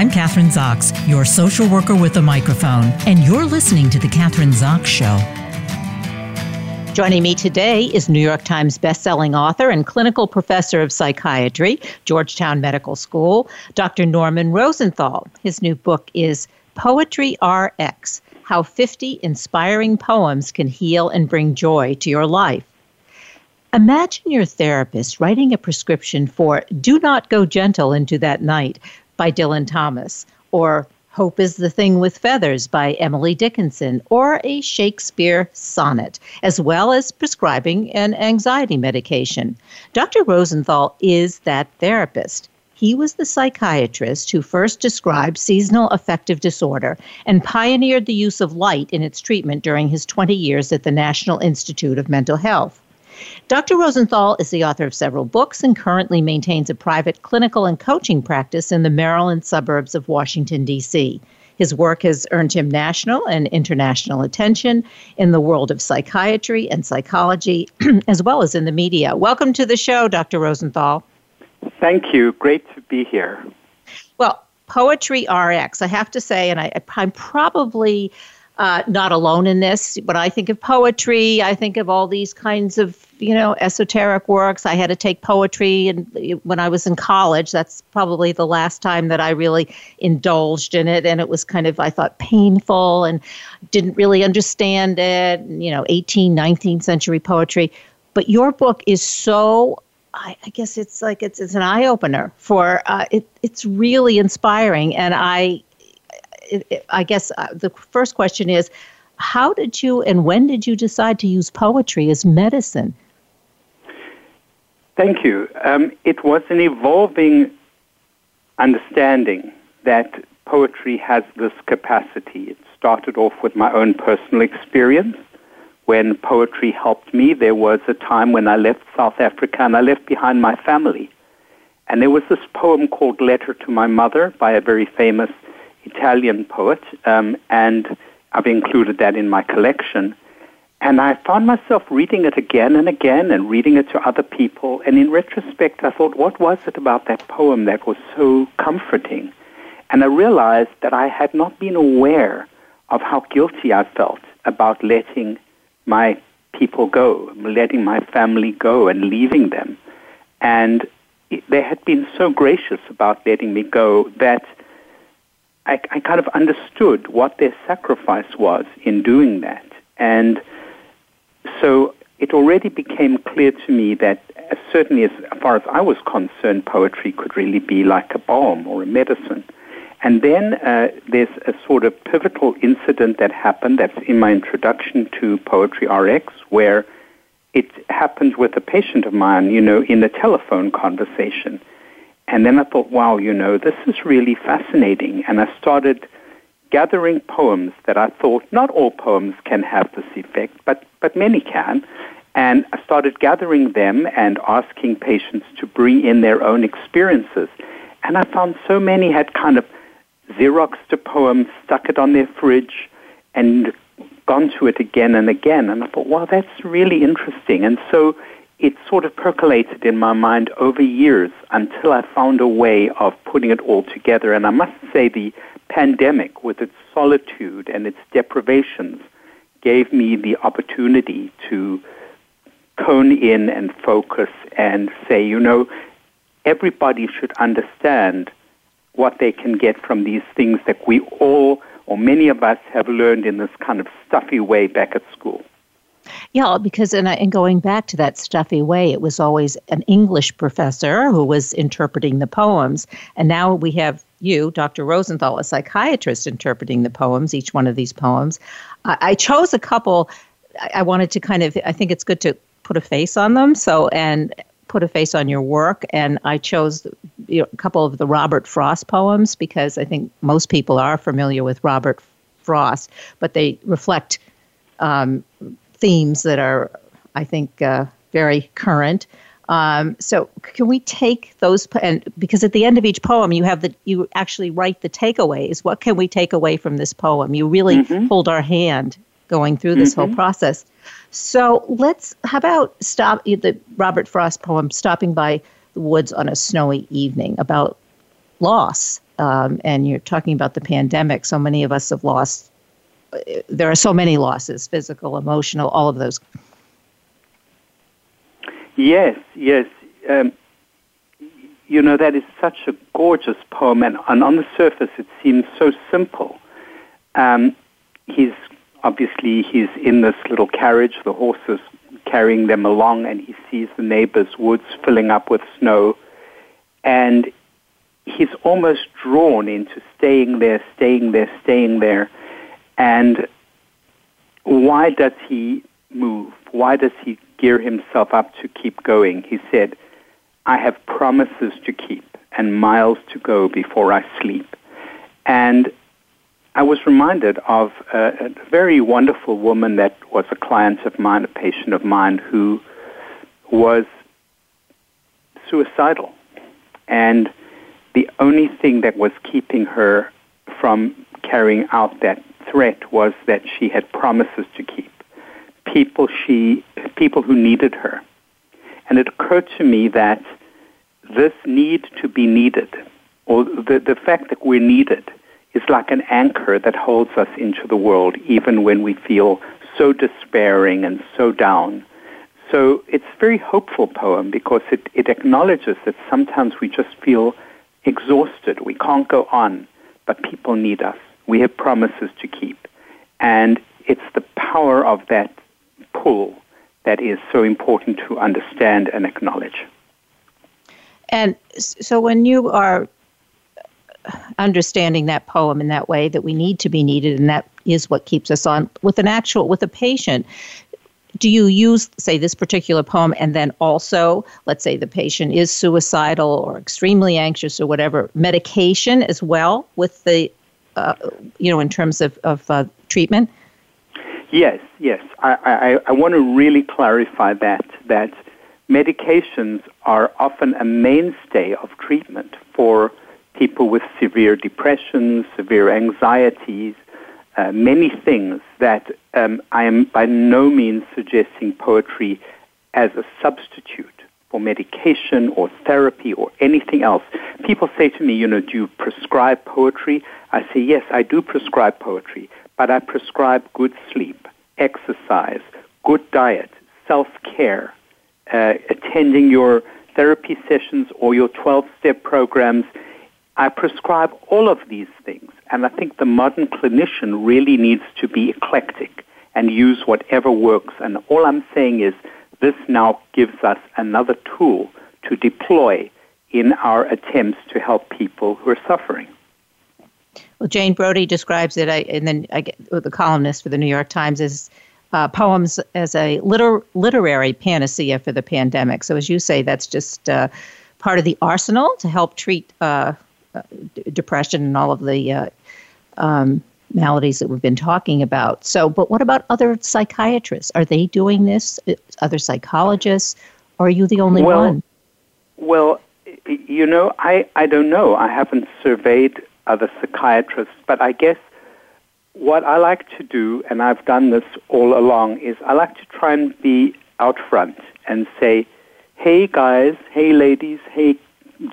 I'm Kathryn Zox, your social worker with a microphone, and you're listening to The Kathryn Zox Show. Joining me today is New York Times bestselling author and clinical professor of psychiatry, Georgetown Medical School, Dr. Norman Rosenthal. His new book is Poetry RX How 50 Inspiring Poems Can Heal and Bring Joy to Your Life. Imagine your therapist writing a prescription for Do Not Go Gentle into That Night by Dylan Thomas, or Hope is the Thing with Feathers by Emily Dickinson, or a Shakespeare sonnet, as well as prescribing an anxiety medication. Dr. Rosenthal is that therapist. He was the psychiatrist who first described seasonal affective disorder and pioneered the use of light in its treatment during his 20 years at the National Institute of Mental Health. Dr. Rosenthal is the author of several books and currently maintains a private clinical and coaching practice in the Maryland suburbs of Washington, D.C. His work has earned him national and international attention in the world of psychiatry and psychology, as well as in the media. Welcome to the show, Dr. Rosenthal. Thank you. Great to be here. Well, Poetry RX, I have to say, and I, I'm probably uh, not alone in this. When I think of poetry, I think of all these kinds of you know esoteric works. I had to take poetry, and when I was in college, that's probably the last time that I really indulged in it, and it was kind of I thought painful and didn't really understand it. You know, 18, 19th century poetry. But your book is so I, I, guess it's like it's, it's an eye opener for uh, it. It's really inspiring, and I I guess uh, the first question is how did you and when did you decide to use poetry as medicine? Thank you. Um, it was an evolving understanding that poetry has this capacity. It started off with my own personal experience. When poetry helped me, there was a time when I left South Africa and I left behind my family. And there was this poem called Letter to My Mother by a very famous Italian poet, um, and I've included that in my collection. And I found myself reading it again and again and reading it to other people. And in retrospect, I thought, what was it about that poem that was so comforting? And I realized that I had not been aware of how guilty I felt about letting my people go, letting my family go and leaving them. And they had been so gracious about letting me go that I, I kind of understood what their sacrifice was in doing that. And so it already became clear to me that, as certainly as far as I was concerned, poetry could really be like a balm or a medicine. And then uh, there's a sort of pivotal incident that happened that's in my introduction to Poetry RX, where it happened with a patient of mine, you know, in a telephone conversation. And then I thought, wow, you know, this is really fascinating. And I started gathering poems that I thought not all poems can have this effect, but, but many can. And I started gathering them and asking patients to bring in their own experiences. And I found so many had kind of Xeroxed a poem, stuck it on their fridge, and gone to it again and again. And I thought, wow, that's really interesting. And so it sort of percolated in my mind over years until I found a way of putting it all together. And I must say, the pandemic, with its solitude and its deprivations, gave me the opportunity to cone in and focus and say, you know, everybody should understand what they can get from these things that we all, or many of us, have learned in this kind of stuffy way back at school. Yeah, because in going back to that stuffy way, it was always an English professor who was interpreting the poems. And now we have you, Dr. Rosenthal, a psychiatrist, interpreting the poems, each one of these poems. I, I chose a couple. I, I wanted to kind of, I think it's good to put a face on them. So, and put a face on your work. And I chose you know, a couple of the Robert Frost poems because I think most people are familiar with Robert Frost, but they reflect um, themes that are, I think, uh, very current. Um, so can we take those and because at the end of each poem you have the you actually write the takeaways. What can we take away from this poem? You really mm-hmm. hold our hand going through this mm-hmm. whole process. So let's how about stop the Robert Frost poem "Stopping by the Woods on a Snowy Evening" about loss. Um, and you're talking about the pandemic. So many of us have lost. There are so many losses physical, emotional, all of those. Yes, yes. Um, you know, that is such a gorgeous poem, and, and on the surface it seems so simple. Um, he's obviously he's in this little carriage, the horses carrying them along, and he sees the neighbor's woods filling up with snow, and he's almost drawn into staying there, staying there, staying there. And why does he move? Why does he gear himself up to keep going? He said, I have promises to keep and miles to go before I sleep. And I was reminded of a, a, very wonderful woman that was a client of mine, a patient of mine, who was suicidal. And the only thing that was keeping her from carrying out that threat was that she had promises to keep. People she people who needed her. And it occurred to me that this need to be needed, or the, the fact that we're needed, is like an anchor that holds us into the world even when we feel so despairing and so down. So it's a very hopeful poem because it, it acknowledges that sometimes we just feel exhausted. We can't go on, but people need us. We have promises to keep. And it's the power of that pull that is so important to understand and acknowledge. And so when you are understanding that poem in that way that we need to be needed and that is what keeps us on with an actual with a patient do you use say this particular poem and then also let's say the patient is suicidal or extremely anxious or whatever medication as well with the uh, you know in terms of, of uh, treatment? Yes yes. I, I, I want to really clarify that that medications are often a mainstay of treatment for people with severe depression, severe anxieties, uh, many things that um, I am by no means suggesting poetry as a substitute for medication or therapy or anything else. People say to me, you know, do you prescribe poetry? I say, yes, I do prescribe poetry, but I prescribe good sleep, exercise, good diet, self-care, uh, attending your therapy sessions or your 12 step programs. I prescribe all of these things. And I think the modern clinician really needs to be eclectic and use whatever works. And all I'm saying is this now gives us another tool to deploy in our attempts to help people who are suffering. Well, Jane Brody describes it, I, and then I get the columnist for the New York Times is uh, poems as a liter- literary panacea for the pandemic. So, as you say, that's just uh, part of the arsenal to help treat uh, uh depression and all of the uh, um, maladies that we've been talking about. So, but what about other psychiatrists? Are they doing this? Other psychologists? Or are you the only well, one? Well, you know, I, I don't know. I haven't surveyed other psychiatrists, but I guess what I like to do, and I've done this all along, is I like to try and be out front and say, hey guys, hey ladies, hey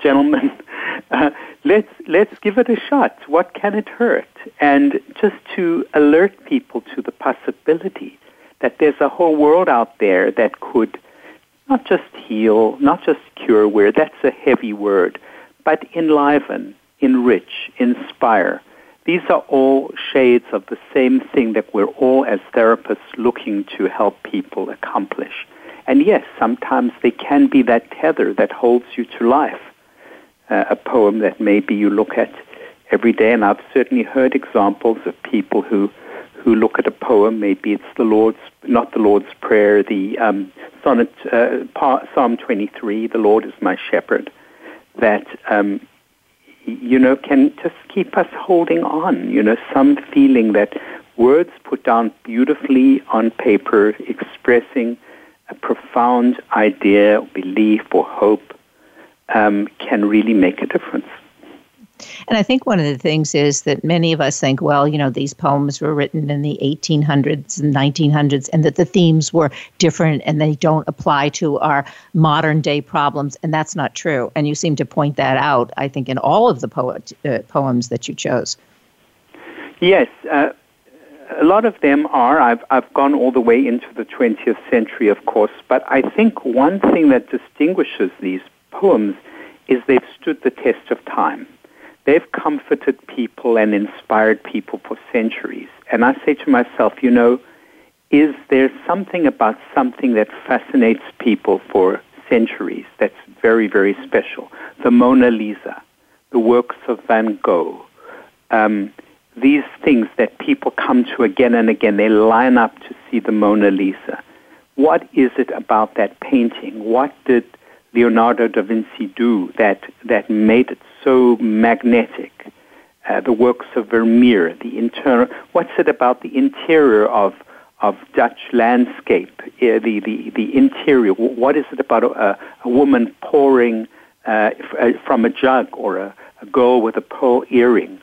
gentlemen, uh, let's, let's give it a shot. What can it hurt? And just to alert people to the possibility that there's a whole world out there that could not just heal, not just cure, where that's a heavy word, but enliven, enrich, inspire, these are all shades of the same thing that we're all as therapists looking to help people accomplish. And yes, sometimes they can be that tether that holds you to life. Uh, a poem that maybe you look at every day, and I've certainly heard examples of people who who look at a poem. Maybe it's the Lord's, not the Lord's Prayer, the um, sonnet, uh, Psalm 23, "The Lord is my shepherd," that um, you know, can just keep us holding on. You know, some feeling that words put down beautifully on paper, expressing a profound idea, belief, or hope, um, can really make a difference. And I think one of the things is that many of us think, well, you know, these poems were written in the 1800s and 1900s, and that the themes were different and they don't apply to our modern day problems. And that's not true. And you seem to point that out, I think, in all of the poet, uh, poems that you chose. Yes. Uh, a lot of them are. I've, I've gone all the way into the 20th century, of course, but I think one thing that distinguishes these poems is they've stood the test of time. They've comforted people and inspired people for centuries. And I say to myself, you know, is there something about something that fascinates people for centuries that's very, very special? The Mona Lisa, the works of Van Gogh, um, these things that people come to again and again, they line up to see the Mona Lisa. What is it about that painting? What did Leonardo da Vinci do that, that made it so magnetic? Uh, the works of Vermeer, the internal, what's it about the interior of, of Dutch landscape, uh, the, the, the interior? What is it about a, a woman pouring uh, uh from a jug or a, a girl with a pearl earring?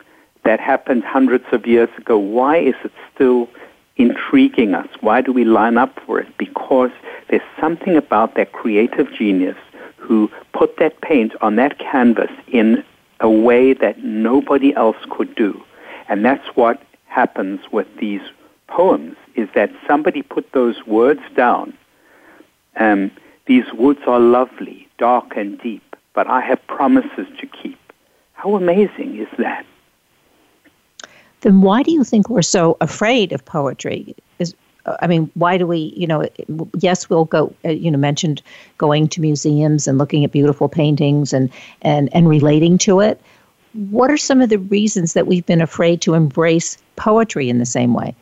that happened hundreds of years ago, why is it still intriguing us? Why do we line up for it? Because there's something about that creative genius who put that paint on that canvas in a way that nobody else could do. And that's what happens with these poems, is that somebody put those words down. Um, these woods are lovely, dark and deep, but I have promises to keep. How amazing is that? then why do you think we're so afraid of poetry? Is I mean, why do we, you know, yes, we'll go, uh, you know, mentioned going to museums and looking at beautiful paintings and, and, and relating to it. What are some of the reasons that we've been afraid to embrace poetry in the same way?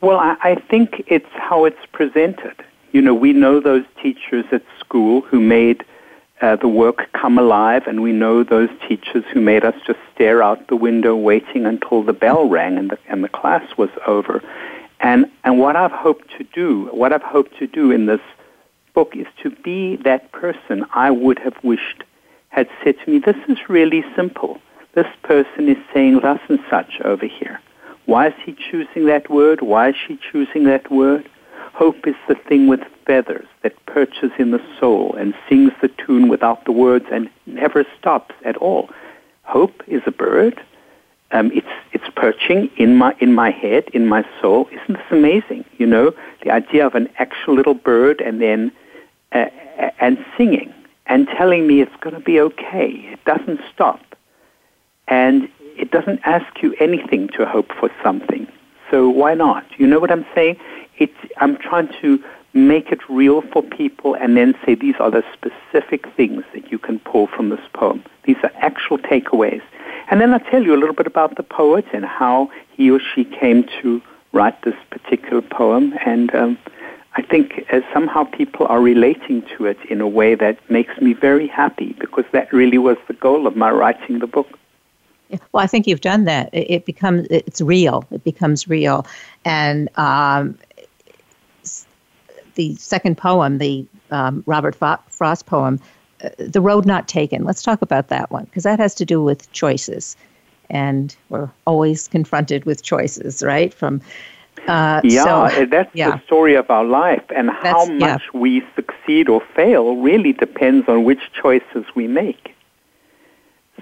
Well, I, I think it's how it's presented. You know, we know those teachers at school who made uh, the work come alive, and we know those teachers who made us just stare out the window waiting until the bell rang and the, and the class was over. And, and what I've hoped to do, what I've hoped to do in this book is to be that person I would have wished had said to me, this is really simple. This person is saying thus and such over here. Why is he choosing that word? Why is she choosing that word? Hope is the thing with feathers that perches in the soul and sings the tune without the words and never stops at all. Hope is a bird. Um, it's it's perching in my in my head, in my soul. Isn't this amazing? You know, the idea of an actual little bird and then uh, and singing and telling me it's going to be okay. It doesn't stop, and it doesn't ask you anything to hope for something. So why not? You know what I'm saying? It's, I'm trying to make it real for people and then say these are the specific things that you can pull from this poem. These are actual takeaways. And then I'll tell you a little bit about the poet and how he or she came to write this particular poem. And um, I think uh, somehow people are relating to it in a way that makes me very happy because that really was the goal of my writing the book. Well, I think you've done that. It becomes it's real. It becomes real, and um, the second poem, the um, Robert Frost poem, uh, The Road Not Taken. Let's talk about that one because that has to do with choices. And we're always confronted with choices, right? From uh, yeah, so, that's yeah. the story of our life, and that's, how much yeah. we succeed or fail really depends on which choices we make.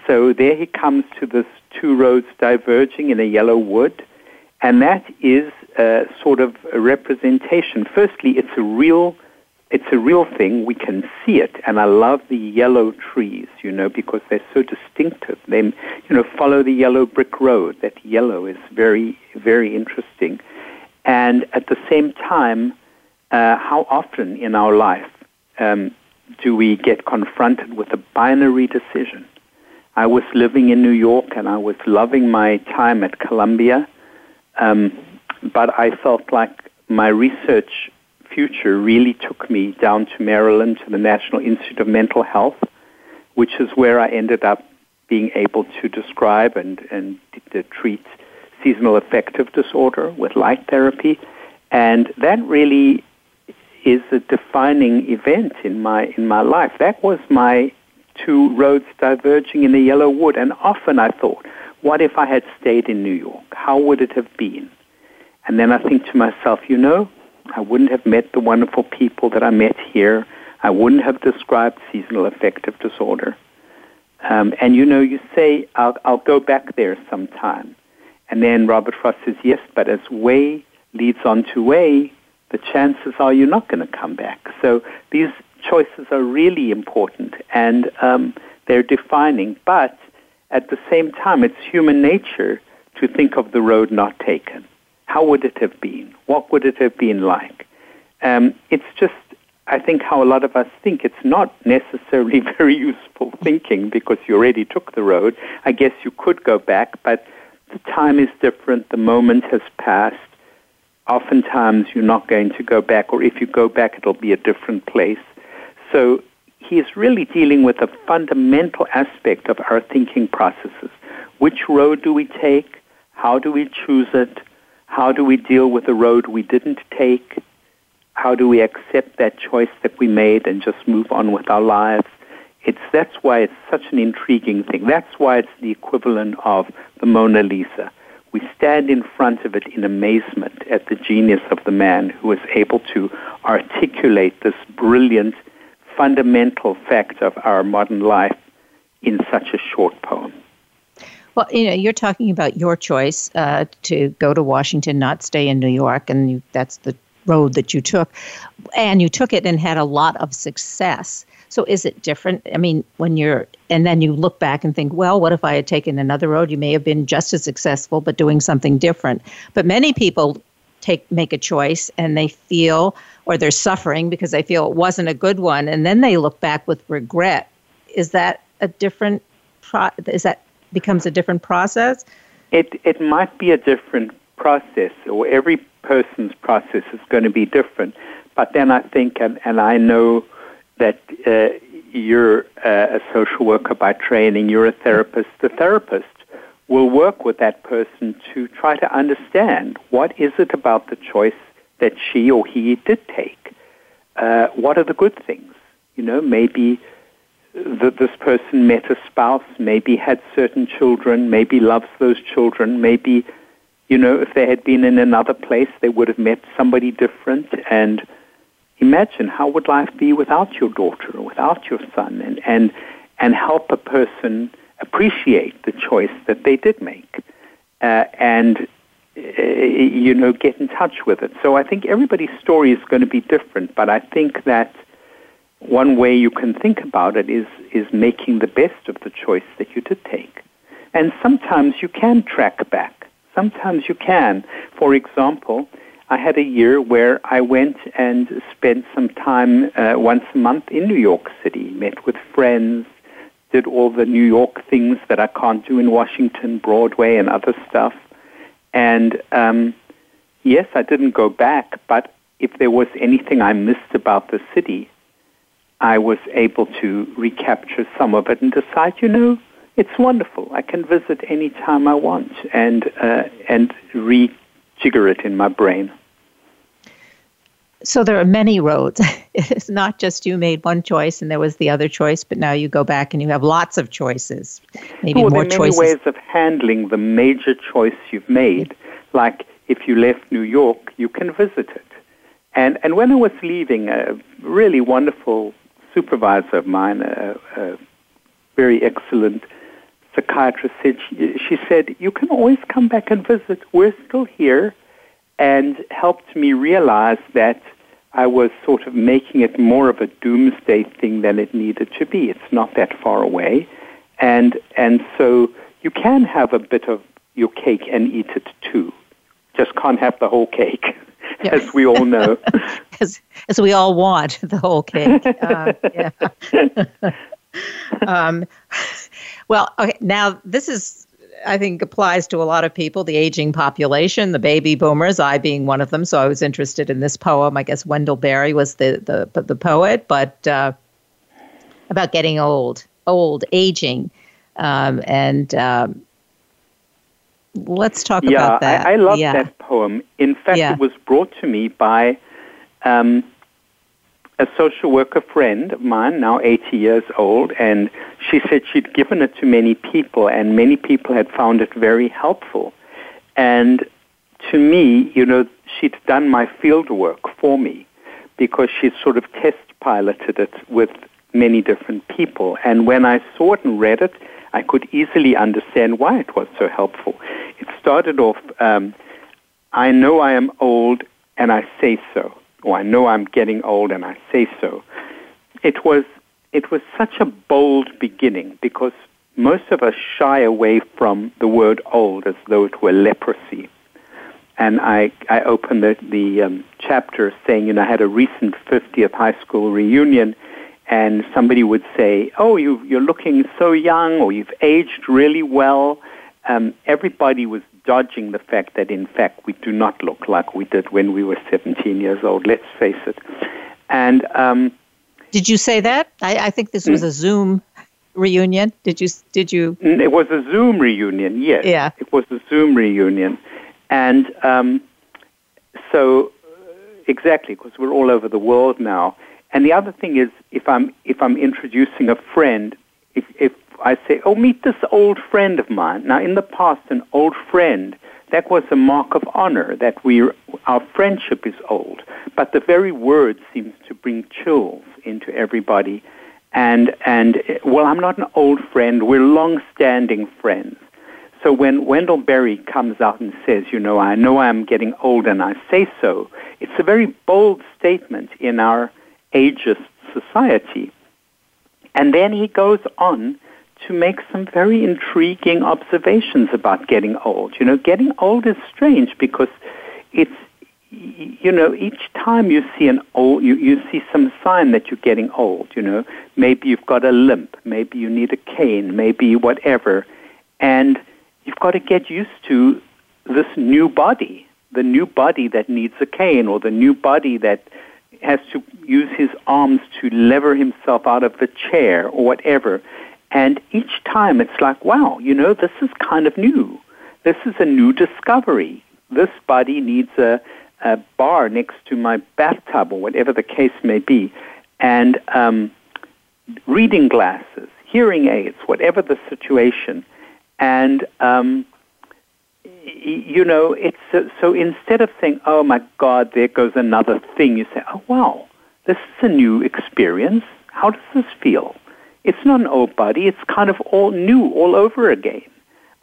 So there he comes to this two roads diverging in a yellow wood, and that is a sort of a representation. Firstly, it's a real it's a real thing. We can see it, and I love the yellow trees, you know, because they're so distinctive. They, you know, follow the yellow brick road. That yellow is very, very interesting. And at the same time, uh, how often in our life um, do we get confronted with a binary decision? I was living in New York, and I was loving my time at Columbia um, but I felt like my research future really took me down to Maryland to the National Institute of Mental Health, which is where I ended up being able to describe and, and to treat seasonal affective disorder with light therapy. And that really is a defining event in my, in my life. That was my two roads diverging in the yellow wood. And often I thought, what if I had stayed in New York? How would it have been? And then I think to myself, you know, I wouldn't have met the wonderful people that I met here. I wouldn't have described seasonal affective disorder. Um, and you know, you say, I'll, I'll go back there sometime. And then Robert Frost says, yes, but as way leads on to way, the chances are you're not going to come back. So these choices are really important and um, they're defining. But at the same time, it's human nature to think of the road not taken. How would it have been? What would it have been like? Um, it's just, I think, how a lot of us think. It's not necessarily very useful thinking because you already took the road. I guess you could go back, but the time is different. The moment has passed oftentimes you're not going to go back, or if you go back, it'll be a different place. So he's really dealing with a fundamental aspect of our thinking processes. Which road do we take? How do we choose it? How do we deal with the road we didn't take? How do we accept that choice that we made and just move on with our lives? It's that's why it's such an intriguing thing. That's why it's the equivalent of the Mona Lisa we stand in front of it in amazement at the genius of the man who was able to articulate this brilliant, fundamental fact of our modern life in such a short poem. Well, you know, you're talking about your choice uh, to go to Washington, not stay in New York, and you, that's the road that you took. And you took it and had a lot of success. So is it different? I mean, when you're, and then you look back and think, well, what if I had taken another road? You may have been just as successful, but doing something different. But many people take make a choice and they feel or they're suffering because they feel it wasn't a good one and then they look back with regret. Is that a different pro- is that becomes a different process? It it might be a different process or every person's process is going to be different. But then i think and, and i know that uh, you're a social worker by training, you're a therapist. The therapist will work with that person to try to understand what is it about the choice that she or he did take. Uh, what are the good things? You know, maybe that this person met a spouse, maybe had certain children, maybe loves those children, maybe, you know, if they had been in another place, they would have met somebody different and imagine how would life be without your daughter or without your son and, and, and help a person appreciate the choice that they did make uh, and you know get in touch with it. So i think everybody's story is going to be different but i think that one way you can think about it is is making the best of the choice that you did take. And sometimes you can track back. Sometimes you can. For example I had a year where I went and spent some time uh, once a month in New York City, met with friends, did all the New York things that I can't do in Washington, Broadway, and other stuff. And um, yes, I didn't go back, but if there was anything I missed about the city, I was able to recapture some of it and decide, you know, it's wonderful. I can visit any time I want and uh, and rejigger it in my brain. So there are many roads. it's not just you made one choice and there was the other choice, but now you go back and you have lots of choices. Maybe well, more there are many choices. ways of handling the major choice you've made. Like if you left New York, you can visit it. And and when I was leaving, a really wonderful supervisor of mine, a, a very excellent psychiatrist, said she, she said, "You can always come back and visit. We're still here." And helped me realize that I was sort of making it more of a doomsday thing than it needed to be. It's not that far away. And, and so you can have a bit of your cake and eat it too. Just can't have the whole cake, yeah. as we all know. as, as we all want the whole cake. Uh, yeah. um, well, okay, now this is I think applies to a lot of people, the aging population, the baby boomers, I being one of them. So I was interested in this poem. I guess Wendell Berry was the the, the poet, but uh, about getting old, old, aging, um, and um, let's talk yeah, about that. I, I love yeah. that poem. In fact, yeah. it was brought to me by um, a social worker friend of mine, now 80 years old, and she said she'd given it to many people, and many people had found it very helpful. And to me, you know, she'd done my field work for me because she'd sort of test piloted it with many different people. And when I saw it and read it, I could easily understand why it was so helpful. It started off, um, I know I am old and I say so, or I know I'm getting old and I say so. It was, it was such a bold beginning because most of us shy away from the word old as though it were leprosy. And I, I opened the, the um, chapter saying, you know, I had a recent 50th high school reunion and somebody would say, "Oh, you, you're looking so young, or you've aged really well." Um, everybody was dodging the fact that, in fact, we do not look like we did when we were 17 years old. Let's face it. And um, did you say that? I, I think this was a Zoom reunion. Did you? Did you? It was a Zoom reunion. Yes. Yeah. It was a Zoom reunion, and um, so exactly because we're all over the world now. And the other thing is, if I'm if I'm introducing a friend, if if I say, "Oh, meet this old friend of mine," now in the past, an old friend that was a mark of honor that we our friendship is old. But the very word seems to bring chills into everybody. And and well, I'm not an old friend. We're long-standing friends. So when Wendell Berry comes out and says, you know, I know I'm getting old and I say so, it's a very bold statement in our ageist society. And then he goes on to make some very intriguing observations about getting old. You know, getting old is strange because it's you know, each time you see an old, you, you see some sign that you're getting old, you know. Maybe you've got a limp, maybe you need a cane, maybe whatever. And you've got to get used to this new body, the new body that needs a cane or the new body that has to use his arms to lever himself out of the chair or whatever. And each time it's like, wow, you know, this is kind of new. This is a new discovery. This body needs a, a bar next to my bathtub or whatever the case may be. And um, reading glasses, hearing aids, whatever the situation. And um, you know, it's so instead of saying, "Oh my God, there goes another thing," you say, "Oh wow, this is a new experience. How does this feel?" It's not an old body. It's kind of all new, all over again.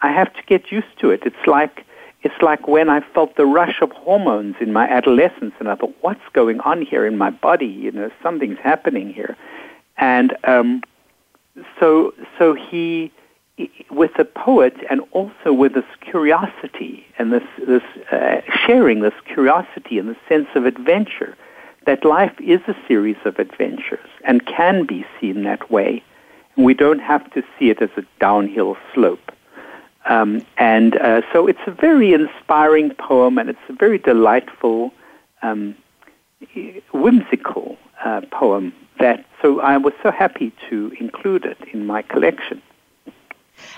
I have to get used to it. It's like it's like when I felt the rush of hormones in my adolescence, and I thought, "What's going on here in my body? You know, something's happening here." And um, so, so he with the poet and also with this curiosity and this, this uh, sharing this curiosity and the sense of adventure, that life is a series of adventures and can be seen that way. We don't have to see it as a downhill slope. Um, and uh, so it's a very inspiring poem and it's a very delightful, um, whimsical uh, poem that, so I was so happy to include it in my collection.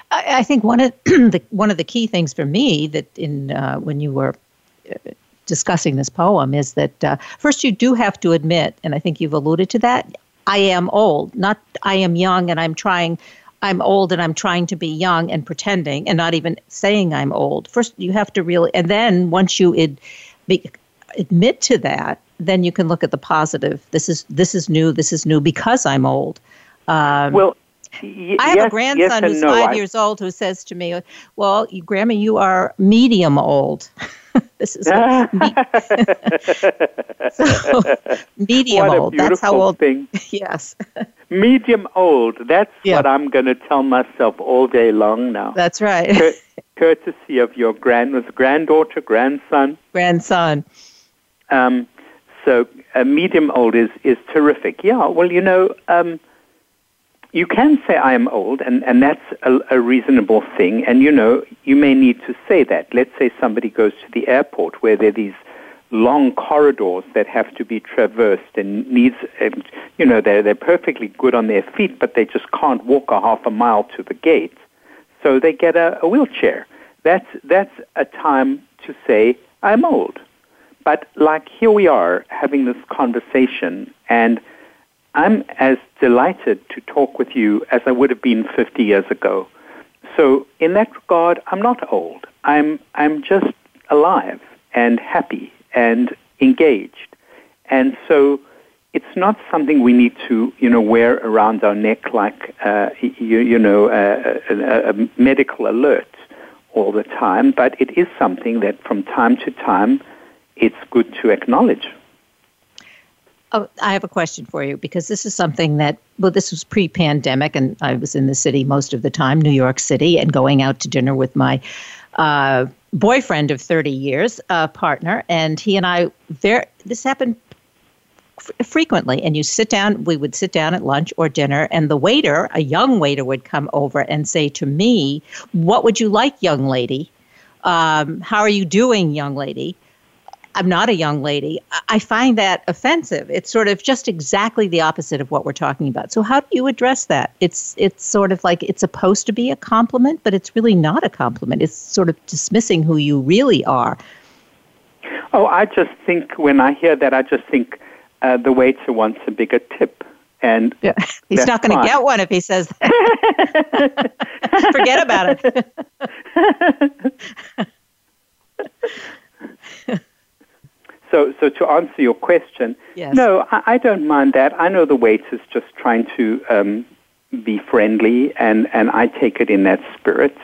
I, I think one of the one of the key things for me that in uh, when you were uh, discussing this poem is that uh, first you do have to admit, and I think you've alluded to that. I am old, not I am young, and I'm trying. I'm old and I'm trying to be young and pretending and not even saying I'm old. First, you have to really, and then once you ad, be, admit to that, then you can look at the positive. This is this is new. This is new because I'm old. Um, well, Y- I have yes, a grandson yes who's no. five I... years old who says to me, "Well, Grandma, you are medium old." this is me- so, medium what old. That's how old. Thing. yes. medium old. That's yeah. what I'm going to tell myself all day long now. That's right. Cur- courtesy of your grand was granddaughter, grandson. Grandson. Um, so uh, medium old is is terrific. Yeah. Well, you know. Um, you can say I am old, and, and that's a, a, reasonable thing. And you know, you may need to say that. Let's say somebody goes to the airport where there are these long corridors that have to be traversed and needs, and, you know, they're, they're perfectly good on their feet, but they just can't walk a half a mile to the gate. So they get a, a wheelchair. That's, that's a time to say, I'm old. But like here we are having this conversation and I'm as delighted to talk with you as I would have been 50 years ago. So in that regard, I'm not old. I'm, I'm just alive and happy and engaged. And so it's not something we need to, you know, wear around our neck like, uh, you, you know, a, a, a medical alert all the time, but it is something that from time to time it's good to acknowledge. Oh, I have a question for you because this is something that, well, this was pre pandemic, and I was in the city most of the time, New York City, and going out to dinner with my uh, boyfriend of 30 years, uh, partner. And he and I, very, this happened f- frequently. And you sit down, we would sit down at lunch or dinner, and the waiter, a young waiter, would come over and say to me, What would you like, young lady? Um, how are you doing, young lady? I'm not a young lady. I find that offensive. It's sort of just exactly the opposite of what we're talking about. So how do you address that? It's it's sort of like it's supposed to be a compliment, but it's really not a compliment. It's sort of dismissing who you really are. Oh, I just think when I hear that, I just think uh, the waiter wants a bigger tip. And yeah. he's not going to get one if he says that. Forget about it. So, so to answer your question, yes. no, I, I, don't mind that. I know the waiter's just trying to um, be friendly, and, and I take it in that spirit.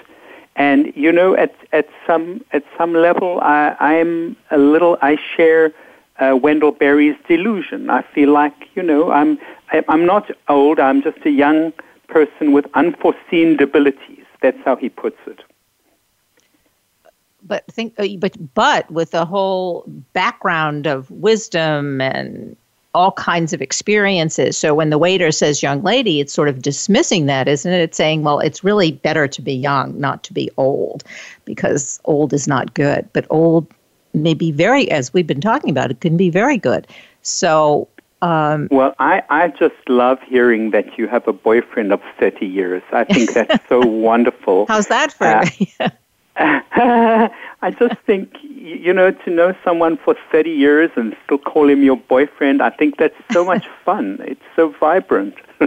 And you know, at at some at some level, I, I'm a little. I share uh, Wendell Berry's delusion. I feel like you know, I'm I, I'm not old. I'm just a young person with unforeseen debilities. That's how he puts it but think uh, but but with a whole background of wisdom and all kinds of experiences. So when the waiter says young lady, it's sort of dismissing that, isn't it? It's saying, well, it's really better to be young, not to be old, because old is not good. But old may be very, as we've been talking about, it can be very good. So. Um, well, I, I just love hearing that you have a boyfriend of 30 years. I think that's so wonderful. How's that for uh, I just think, you know, to know someone for 30 years and still call him your boyfriend, I think that's so much fun. It's so vibrant.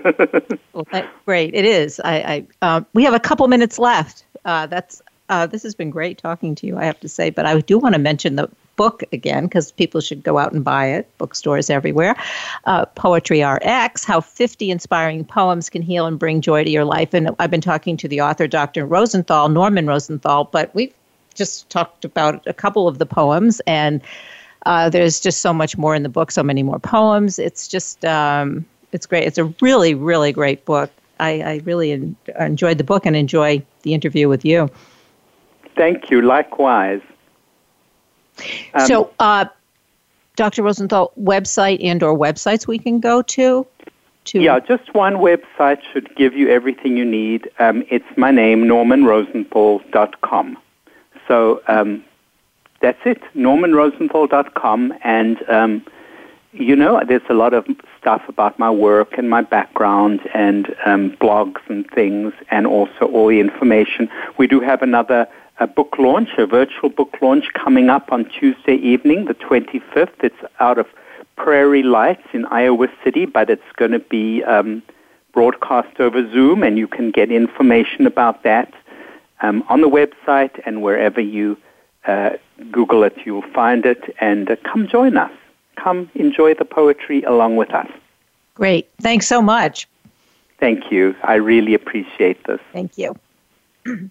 well, that's great. It is. I, I uh, we have a couple minutes left. Uh, that's uh, this has been great talking to you, I have to say. But I do want to mention the book again because people should go out and buy it. Bookstores everywhere. Uh, Poetry RX: How 50 Inspiring Poems Can Heal and Bring Joy to Your Life. And I've been talking to the author, Dr. Rosenthal, Norman Rosenthal, but we've just talked about a couple of the poems and. Uh, there's just so much more in the book, so many more poems. It's just, um, it's great. It's a really, really great book. I, I really en- enjoyed the book and enjoy the interview with you. Thank you. Likewise. Um, so, uh, Dr. Rosenthal, website and or websites we can go to? to yeah, just one website should give you everything you need. Um, it's my name, normanrosenthal.com. So um, that's it, normanrosenthal.com. And, um, you know, there's a lot of stuff about my work and my background and um, blogs and things and also all the information. We do have another a book launch, a virtual book launch coming up on Tuesday evening, the 25th. It's out of Prairie Lights in Iowa City, but it's going to be um, broadcast over Zoom, and you can get information about that um, on the website and wherever you uh, Google it, you'll find it. And uh, come join us. Come enjoy the poetry along with us. Great. Thanks so much. Thank you. I really appreciate this. Thank you.